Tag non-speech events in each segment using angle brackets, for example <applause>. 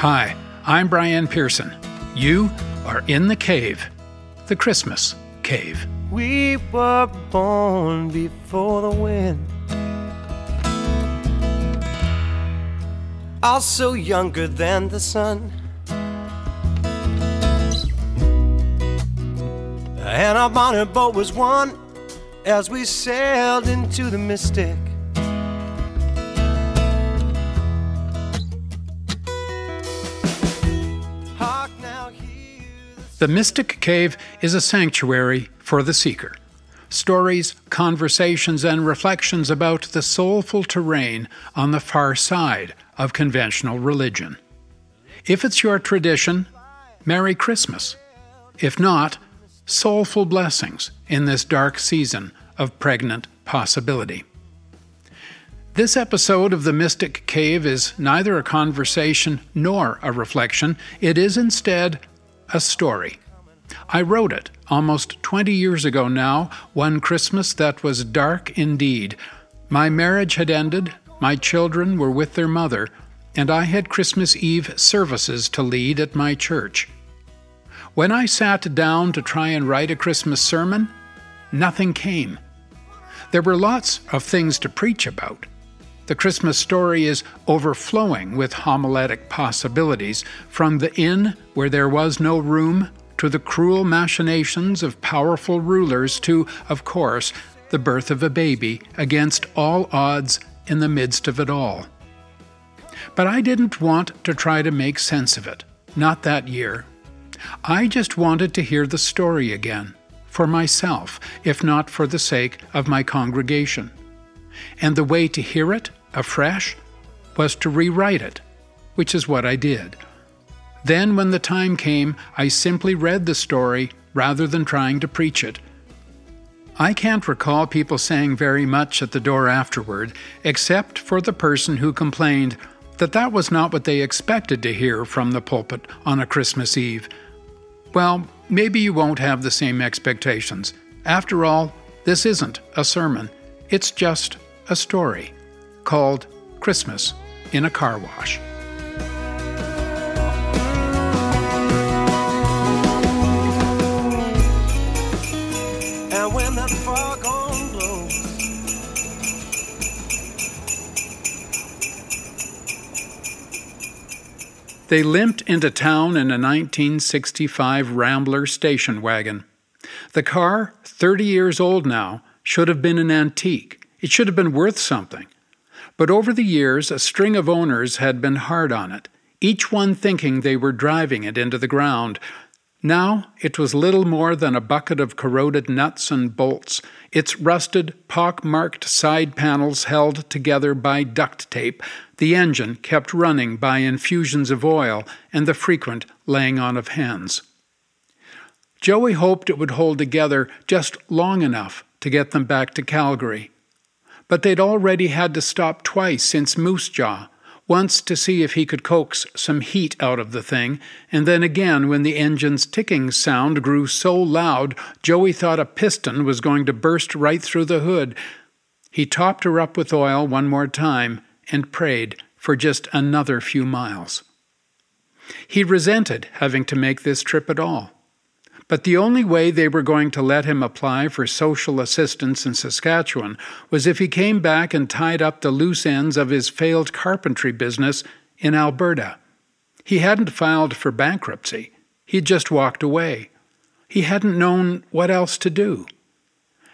Hi, I'm Brian Pearson. You are in the cave, the Christmas cave. We were born before the wind. Also younger than the sun. And our bonnet boat was one as we sailed into the mystic. The Mystic Cave is a sanctuary for the seeker. Stories, conversations, and reflections about the soulful terrain on the far side of conventional religion. If it's your tradition, Merry Christmas. If not, soulful blessings in this dark season of pregnant possibility. This episode of The Mystic Cave is neither a conversation nor a reflection. It is instead a story. I wrote it almost 20 years ago now, one Christmas that was dark indeed. My marriage had ended, my children were with their mother, and I had Christmas Eve services to lead at my church. When I sat down to try and write a Christmas sermon, nothing came. There were lots of things to preach about. The Christmas story is overflowing with homiletic possibilities, from the inn where there was no room to the cruel machinations of powerful rulers to, of course, the birth of a baby against all odds in the midst of it all. But I didn't want to try to make sense of it, not that year. I just wanted to hear the story again, for myself, if not for the sake of my congregation. And the way to hear it afresh was to rewrite it, which is what I did. Then, when the time came, I simply read the story rather than trying to preach it. I can't recall people saying very much at the door afterward, except for the person who complained that that was not what they expected to hear from the pulpit on a Christmas Eve. Well, maybe you won't have the same expectations. After all, this isn't a sermon, it's just a story called Christmas in a Car Wash. And when that foghorn blows, They limped into town in a 1965 Rambler station wagon. The car, 30 years old now, should have been an antique. It should have been worth something. But over the years, a string of owners had been hard on it, each one thinking they were driving it into the ground. Now it was little more than a bucket of corroded nuts and bolts, its rusted, pock-marked side panels held together by duct tape, the engine kept running by infusions of oil and the frequent laying on of hands. Joey hoped it would hold together just long enough to get them back to Calgary. But they'd already had to stop twice since Moose Jaw, once to see if he could coax some heat out of the thing, and then again when the engine's ticking sound grew so loud Joey thought a piston was going to burst right through the hood. He topped her up with oil one more time and prayed for just another few miles. He resented having to make this trip at all. But the only way they were going to let him apply for social assistance in Saskatchewan was if he came back and tied up the loose ends of his failed carpentry business in Alberta. He hadn't filed for bankruptcy, he'd just walked away. He hadn't known what else to do.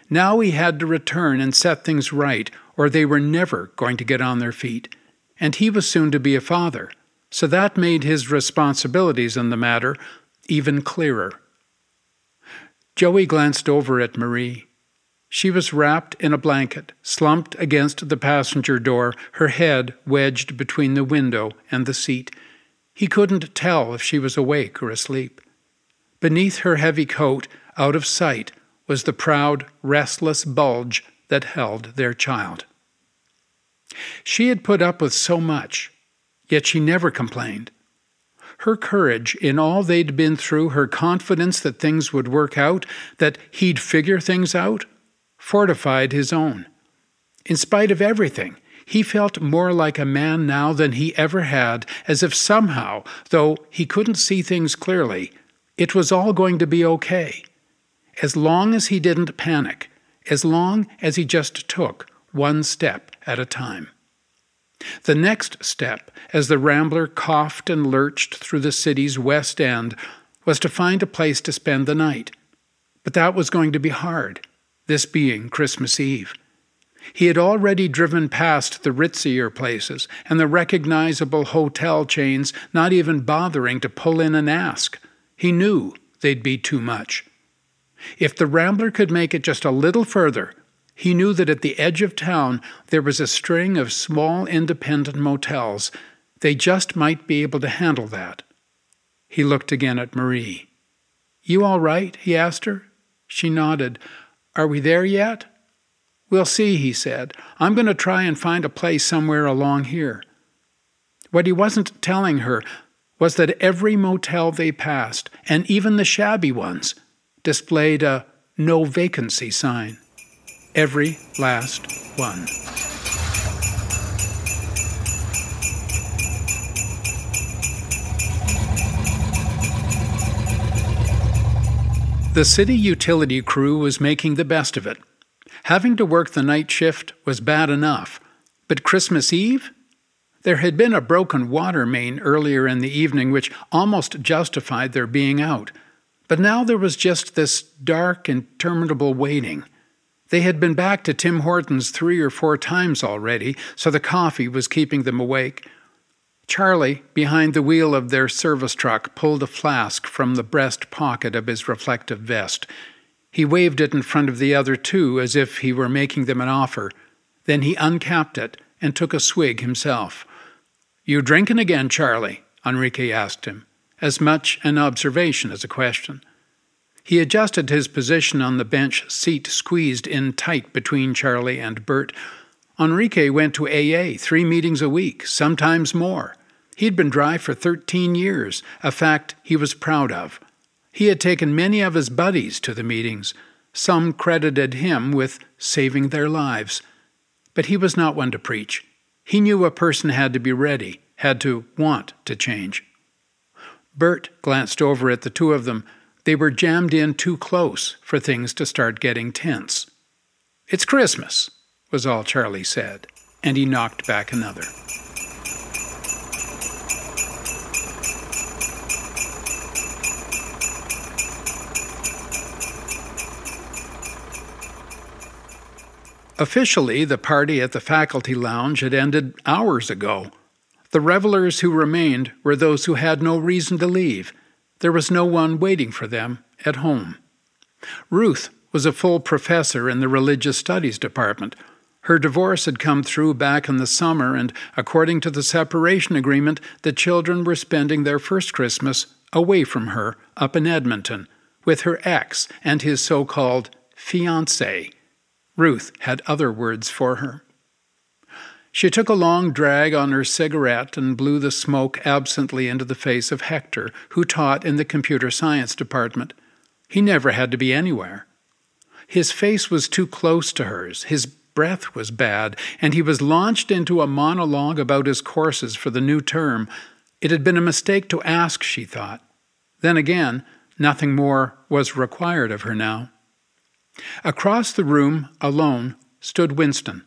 Now he had to return and set things right, or they were never going to get on their feet. And he was soon to be a father, so that made his responsibilities in the matter even clearer. Joey glanced over at Marie. She was wrapped in a blanket, slumped against the passenger door, her head wedged between the window and the seat. He couldn't tell if she was awake or asleep. Beneath her heavy coat, out of sight, was the proud, restless bulge that held their child. She had put up with so much, yet she never complained. Her courage in all they'd been through, her confidence that things would work out, that he'd figure things out, fortified his own. In spite of everything, He felt more like a man now than he ever had, as if somehow, though he couldn't see things clearly, it was all going to be okay. As long as he didn't panic, as long as he just took one step at a time. The next step, as the Rambler coughed and lurched through the city's west end, was to find a place to spend the night. But that was going to be hard, this being Christmas Eve. He had already driven past the ritzier places and the recognizable hotel chains, not even bothering to pull in and ask. He knew they'd be too much. If the Rambler could make it just a little further, he knew that at the edge of town there was a string of small independent motels. They just might be able to handle that. He looked again at Marie. You all right? he asked her. She nodded. Are we there yet? We'll see, he said. I'm going to try and find a place somewhere along here. What he wasn't telling her was that every motel they passed, and even the shabby ones, displayed a no vacancy sign. Every last one. The city utility crew was making the best of it. Having to work the night shift was bad enough, but Christmas Eve? There had been a broken water main earlier in the evening which almost justified their being out, but now there was just this dark, interminable waiting. They had been back to Tim Hortons three or four times already, so the coffee was keeping them awake. Charlie, behind the wheel of their service truck, pulled a flask from the breast pocket of his reflective vest. He waved it in front of the other two as if he were making them an offer. Then he uncapped it and took a swig himself. You drinking again, Charlie? Enrique asked him, as much an observation as a question. He adjusted his position on the bench seat squeezed in tight between Charlie and Bert. Enrique went to AA three meetings a week, sometimes more. He'd been dry for 13 years, a fact he was proud of. He had taken many of his buddies to the meetings. Some credited him with saving their lives. But he was not one to preach. He knew a person had to be ready, had to want to change. Bert glanced over at the two of them. They were jammed in too close for things to start getting tense. It's Christmas, was all Charlie said, and he knocked back another. Officially, the party at the faculty lounge had ended hours ago. The revelers who remained were those who had no reason to leave. There was no one waiting for them at home. Ruth was a full professor in the religious studies department. Her divorce had come through back in the summer, and according to the separation agreement, the children were spending their first Christmas away from her up in Edmonton with her ex and his so called fiance. Ruth had other words for her. She took a long drag on her cigarette and blew the smoke absently into the face of Hector, who taught in the computer science department. He never had to be anywhere. His face was too close to hers, his breath was bad, and he was launched into a monologue about his courses for the new term. It had been a mistake to ask, she thought. Then again, nothing more was required of her now. Across the room, alone, stood Winston,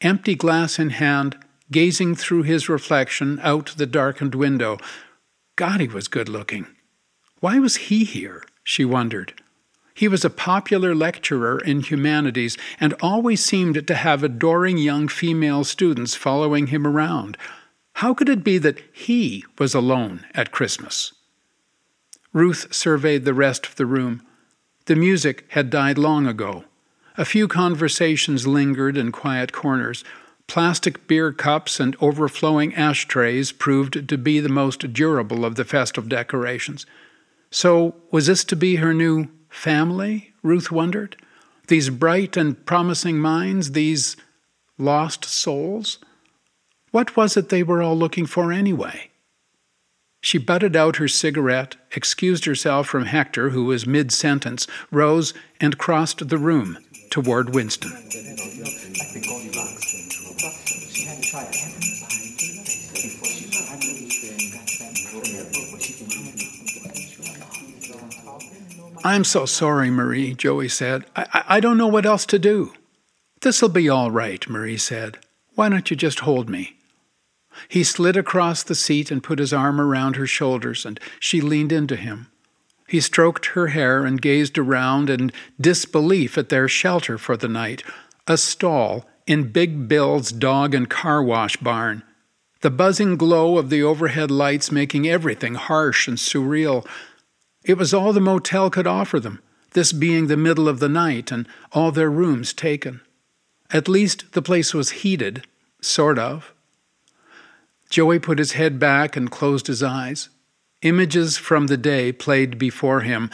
empty glass in hand, gazing through his reflection out the darkened window. God, he was good looking. Why was he here? she wondered. He was a popular lecturer in humanities and always seemed to have adoring young female students following him around. How could it be that he was alone at Christmas? Ruth surveyed the rest of the room. The music had died long ago. A few conversations lingered in quiet corners. Plastic beer cups and overflowing ashtrays proved to be the most durable of the festive decorations. So, was this to be her new family? Ruth wondered. These bright and promising minds, these lost souls? What was it they were all looking for anyway? She butted out her cigarette, excused herself from Hector, who was mid sentence, rose, and crossed the room toward Winston. I'm so sorry, Marie, Joey said. I, I don't know what else to do. This'll be all right, Marie said. Why don't you just hold me? He slid across the seat and put his arm around her shoulders, and she leaned into him. He stroked her hair and gazed around in disbelief at their shelter for the night a stall in Big Bill's dog and car wash barn. The buzzing glow of the overhead lights making everything harsh and surreal. It was all the motel could offer them, this being the middle of the night and all their rooms taken. At least the place was heated, sort of. Joey put his head back and closed his eyes. Images from the day played before him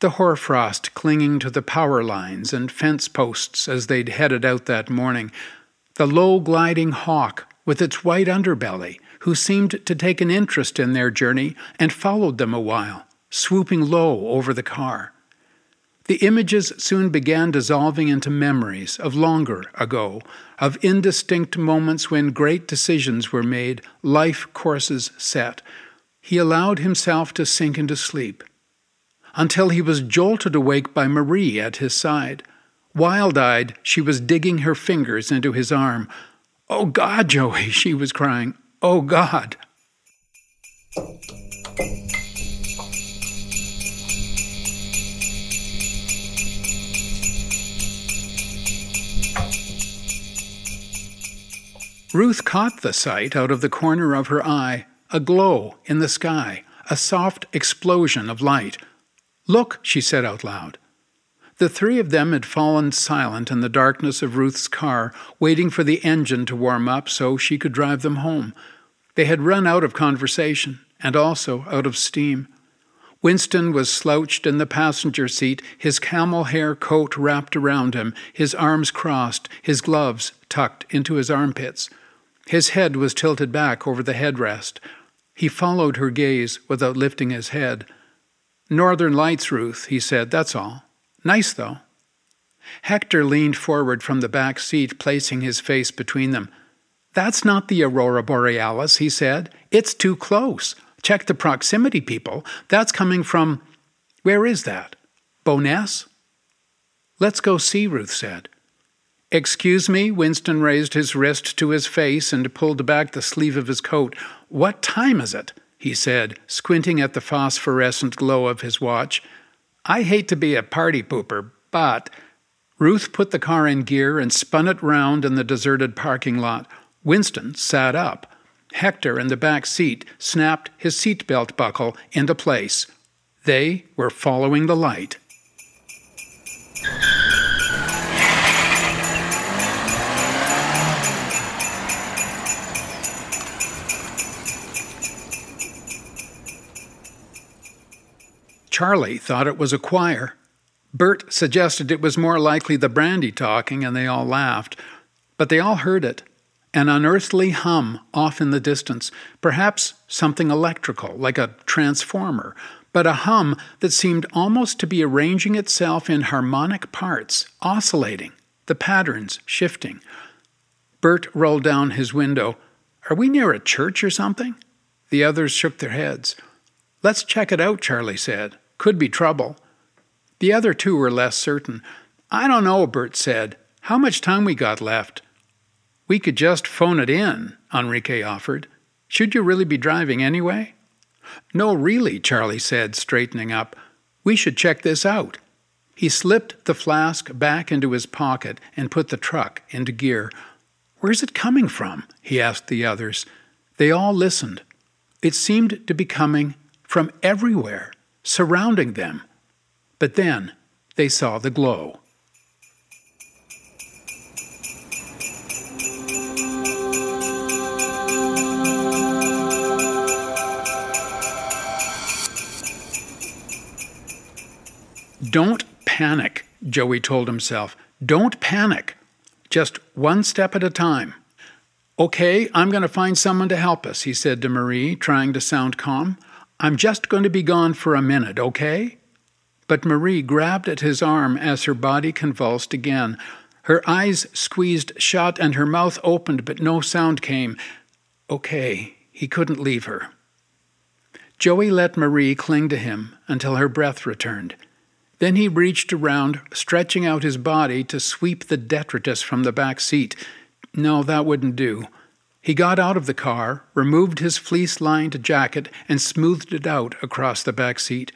the hoarfrost clinging to the power lines and fence posts as they'd headed out that morning, the low gliding hawk with its white underbelly, who seemed to take an interest in their journey and followed them a while, swooping low over the car. The images soon began dissolving into memories of longer ago, of indistinct moments when great decisions were made, life courses set. He allowed himself to sink into sleep until he was jolted awake by Marie at his side. Wild eyed, she was digging her fingers into his arm. Oh God, Joey, <laughs> she was crying. Oh God. Ruth caught the sight out of the corner of her eye, a glow in the sky, a soft explosion of light. Look, she said out loud. The three of them had fallen silent in the darkness of Ruth's car, waiting for the engine to warm up so she could drive them home. They had run out of conversation and also out of steam. Winston was slouched in the passenger seat, his camel hair coat wrapped around him, his arms crossed, his gloves tucked into his armpits. His head was tilted back over the headrest. He followed her gaze without lifting his head. Northern Lights, Ruth, he said, that's all. Nice, though. Hector leaned forward from the back seat, placing his face between them. That's not the aurora borealis, he said. It's too close. Check the proximity, people. That's coming from. Where is that? Bowness? Let's go see, Ruth said. Excuse me, Winston raised his wrist to his face and pulled back the sleeve of his coat. What time is it? he said, squinting at the phosphorescent glow of his watch. I hate to be a party pooper, but. Ruth put the car in gear and spun it round in the deserted parking lot. Winston sat up. Hector in the back seat snapped his seatbelt buckle into place. They were following the light. Charlie thought it was a choir. Bert suggested it was more likely the brandy talking, and they all laughed. But they all heard it an unearthly hum off in the distance, perhaps something electrical, like a transformer, but a hum that seemed almost to be arranging itself in harmonic parts, oscillating, the patterns shifting. Bert rolled down his window. Are we near a church or something? The others shook their heads. Let's check it out, Charlie said. Could be trouble. The other two were less certain. I don't know, Bert said. How much time we got left? We could just phone it in, Enrique offered. Should you really be driving anyway? No, really, Charlie said, straightening up. We should check this out. He slipped the flask back into his pocket and put the truck into gear. Where's it coming from? he asked the others. They all listened. It seemed to be coming from everywhere surrounding them. But then they saw the glow. Don't panic, Joey told himself. Don't panic. Just one step at a time. Okay, I'm going to find someone to help us, he said to Marie, trying to sound calm. I'm just going to be gone for a minute, okay? But Marie grabbed at his arm as her body convulsed again. Her eyes squeezed shut and her mouth opened, but no sound came. Okay, he couldn't leave her. Joey let Marie cling to him until her breath returned. Then he reached around, stretching out his body to sweep the detritus from the back seat. No, that wouldn't do. He got out of the car, removed his fleece lined jacket, and smoothed it out across the back seat.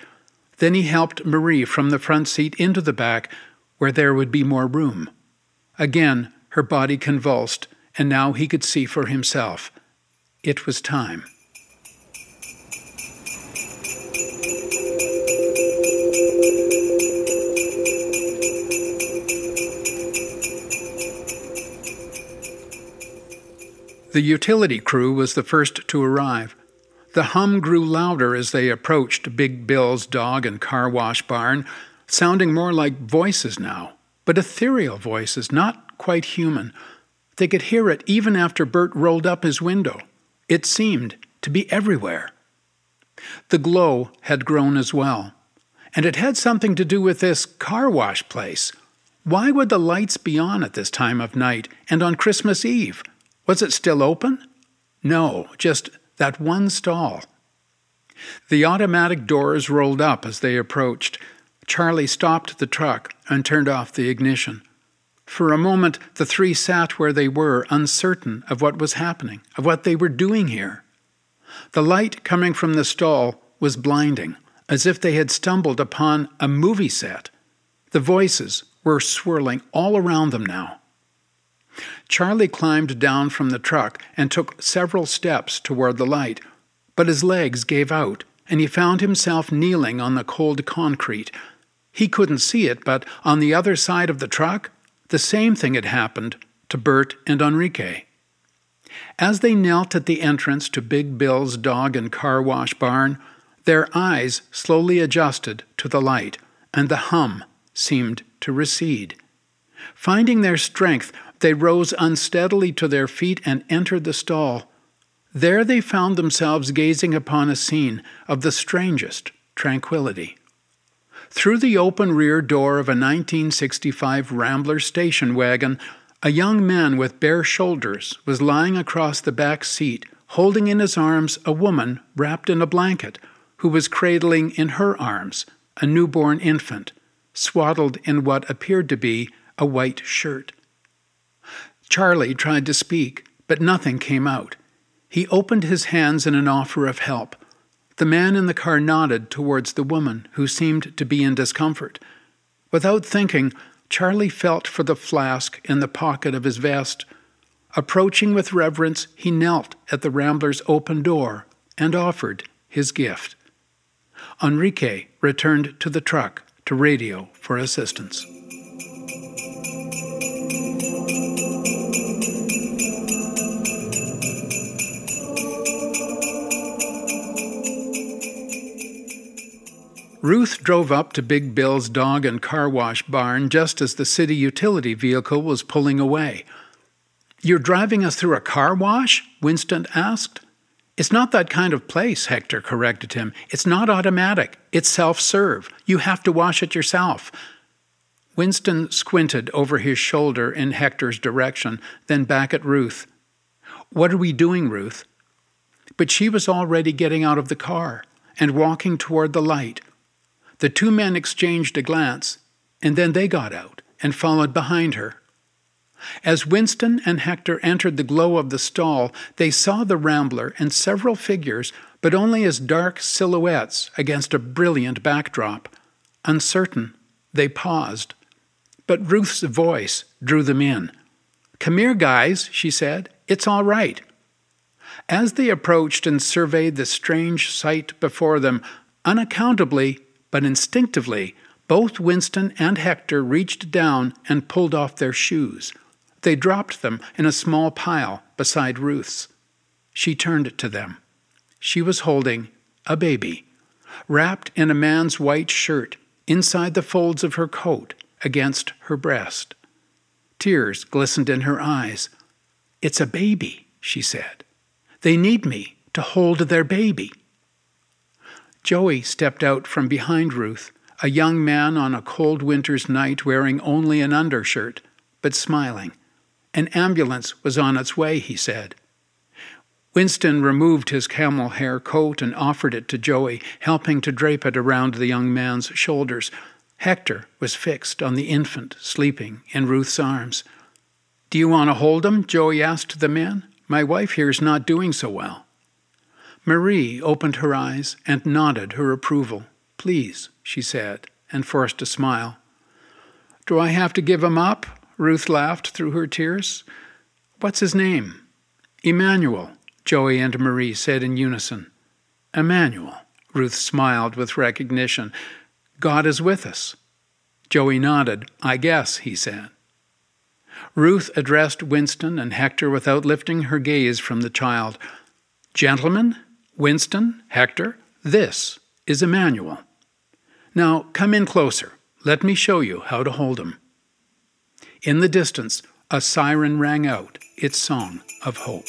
Then he helped Marie from the front seat into the back, where there would be more room. Again, her body convulsed, and now he could see for himself. It was time. The utility crew was the first to arrive. The hum grew louder as they approached Big Bill's dog and car wash barn, sounding more like voices now, but ethereal voices, not quite human. They could hear it even after Bert rolled up his window. It seemed to be everywhere. The glow had grown as well, and it had something to do with this car wash place. Why would the lights be on at this time of night and on Christmas Eve? Was it still open? No, just that one stall. The automatic doors rolled up as they approached. Charlie stopped the truck and turned off the ignition. For a moment, the three sat where they were, uncertain of what was happening, of what they were doing here. The light coming from the stall was blinding, as if they had stumbled upon a movie set. The voices were swirling all around them now. Charlie climbed down from the truck and took several steps toward the light, but his legs gave out, and he found himself kneeling on the cold concrete. He couldn't see it, but on the other side of the truck, the same thing had happened to Bert and Enrique. As they knelt at the entrance to Big Bill's dog and car wash barn, their eyes slowly adjusted to the light, and the hum seemed to recede. Finding their strength, they rose unsteadily to their feet and entered the stall. There they found themselves gazing upon a scene of the strangest tranquility. Through the open rear door of a 1965 Rambler station wagon, a young man with bare shoulders was lying across the back seat, holding in his arms a woman wrapped in a blanket, who was cradling in her arms a newborn infant, swaddled in what appeared to be a white shirt. Charlie tried to speak, but nothing came out. He opened his hands in an offer of help. The man in the car nodded towards the woman, who seemed to be in discomfort. Without thinking, Charlie felt for the flask in the pocket of his vest. Approaching with reverence, he knelt at the Rambler's open door and offered his gift. Enrique returned to the truck to radio for assistance. Ruth drove up to Big Bill's dog and car wash barn just as the city utility vehicle was pulling away. You're driving us through a car wash? Winston asked. It's not that kind of place, Hector corrected him. It's not automatic, it's self serve. You have to wash it yourself. Winston squinted over his shoulder in Hector's direction, then back at Ruth. What are we doing, Ruth? But she was already getting out of the car and walking toward the light. The two men exchanged a glance, and then they got out and followed behind her. As Winston and Hector entered the glow of the stall, they saw the Rambler and several figures, but only as dark silhouettes against a brilliant backdrop. Uncertain, they paused. But Ruth's voice drew them in. Come here, guys, she said. It's all right. As they approached and surveyed the strange sight before them, unaccountably but instinctively, both Winston and Hector reached down and pulled off their shoes. They dropped them in a small pile beside Ruth's. She turned to them. She was holding a baby, wrapped in a man's white shirt inside the folds of her coat against her breast. Tears glistened in her eyes. It's a baby, she said. They need me to hold their baby. Joey stepped out from behind Ruth, a young man on a cold winter's night wearing only an undershirt, but smiling. An ambulance was on its way, he said. Winston removed his camel hair coat and offered it to Joey, helping to drape it around the young man's shoulders. Hector was fixed on the infant sleeping in Ruth's arms. Do you want to hold him? Joey asked the man. My wife here is not doing so well. Marie opened her eyes and nodded her approval. Please, she said, and forced a smile. Do I have to give him up? Ruth laughed through her tears. What's his name? Emmanuel, Joey and Marie said in unison. Emmanuel, Ruth smiled with recognition. God is with us. Joey nodded. I guess, he said. Ruth addressed Winston and Hector without lifting her gaze from the child. Gentlemen, Winston, Hector, this is Emmanuel. Now come in closer. Let me show you how to hold him. In the distance, a siren rang out its song of hope.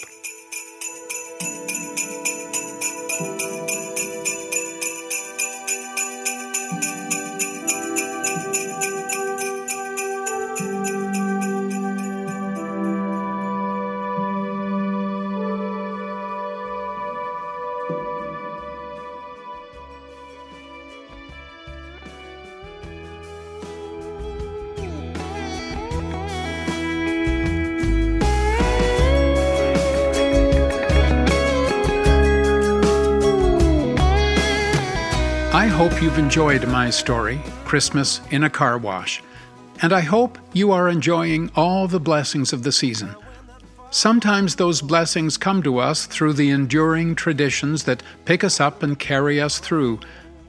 Hope you've enjoyed my story, Christmas in a Car Wash, and I hope you are enjoying all the blessings of the season. Sometimes those blessings come to us through the enduring traditions that pick us up and carry us through.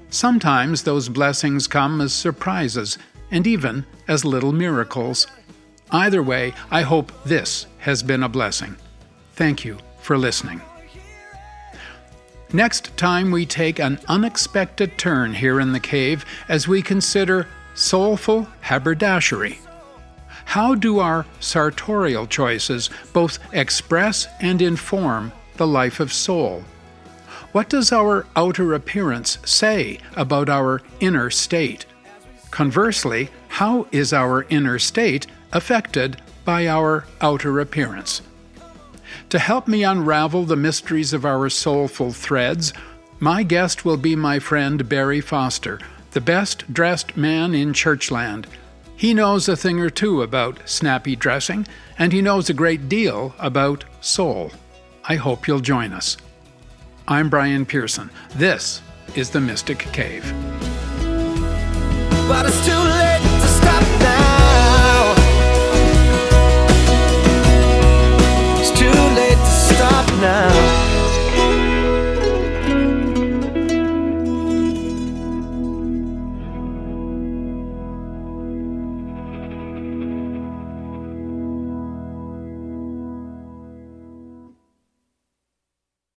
Sometimes those blessings come as surprises and even as little miracles. Either way, I hope this has been a blessing. Thank you for listening. Next time, we take an unexpected turn here in the cave as we consider soulful haberdashery. How do our sartorial choices both express and inform the life of soul? What does our outer appearance say about our inner state? Conversely, how is our inner state affected by our outer appearance? To help me unravel the mysteries of our soulful threads, my guest will be my friend Barry Foster, the best dressed man in Churchland. He knows a thing or two about snappy dressing, and he knows a great deal about soul. I hope you'll join us. I'm Brian Pearson. This is the Mystic Cave. now.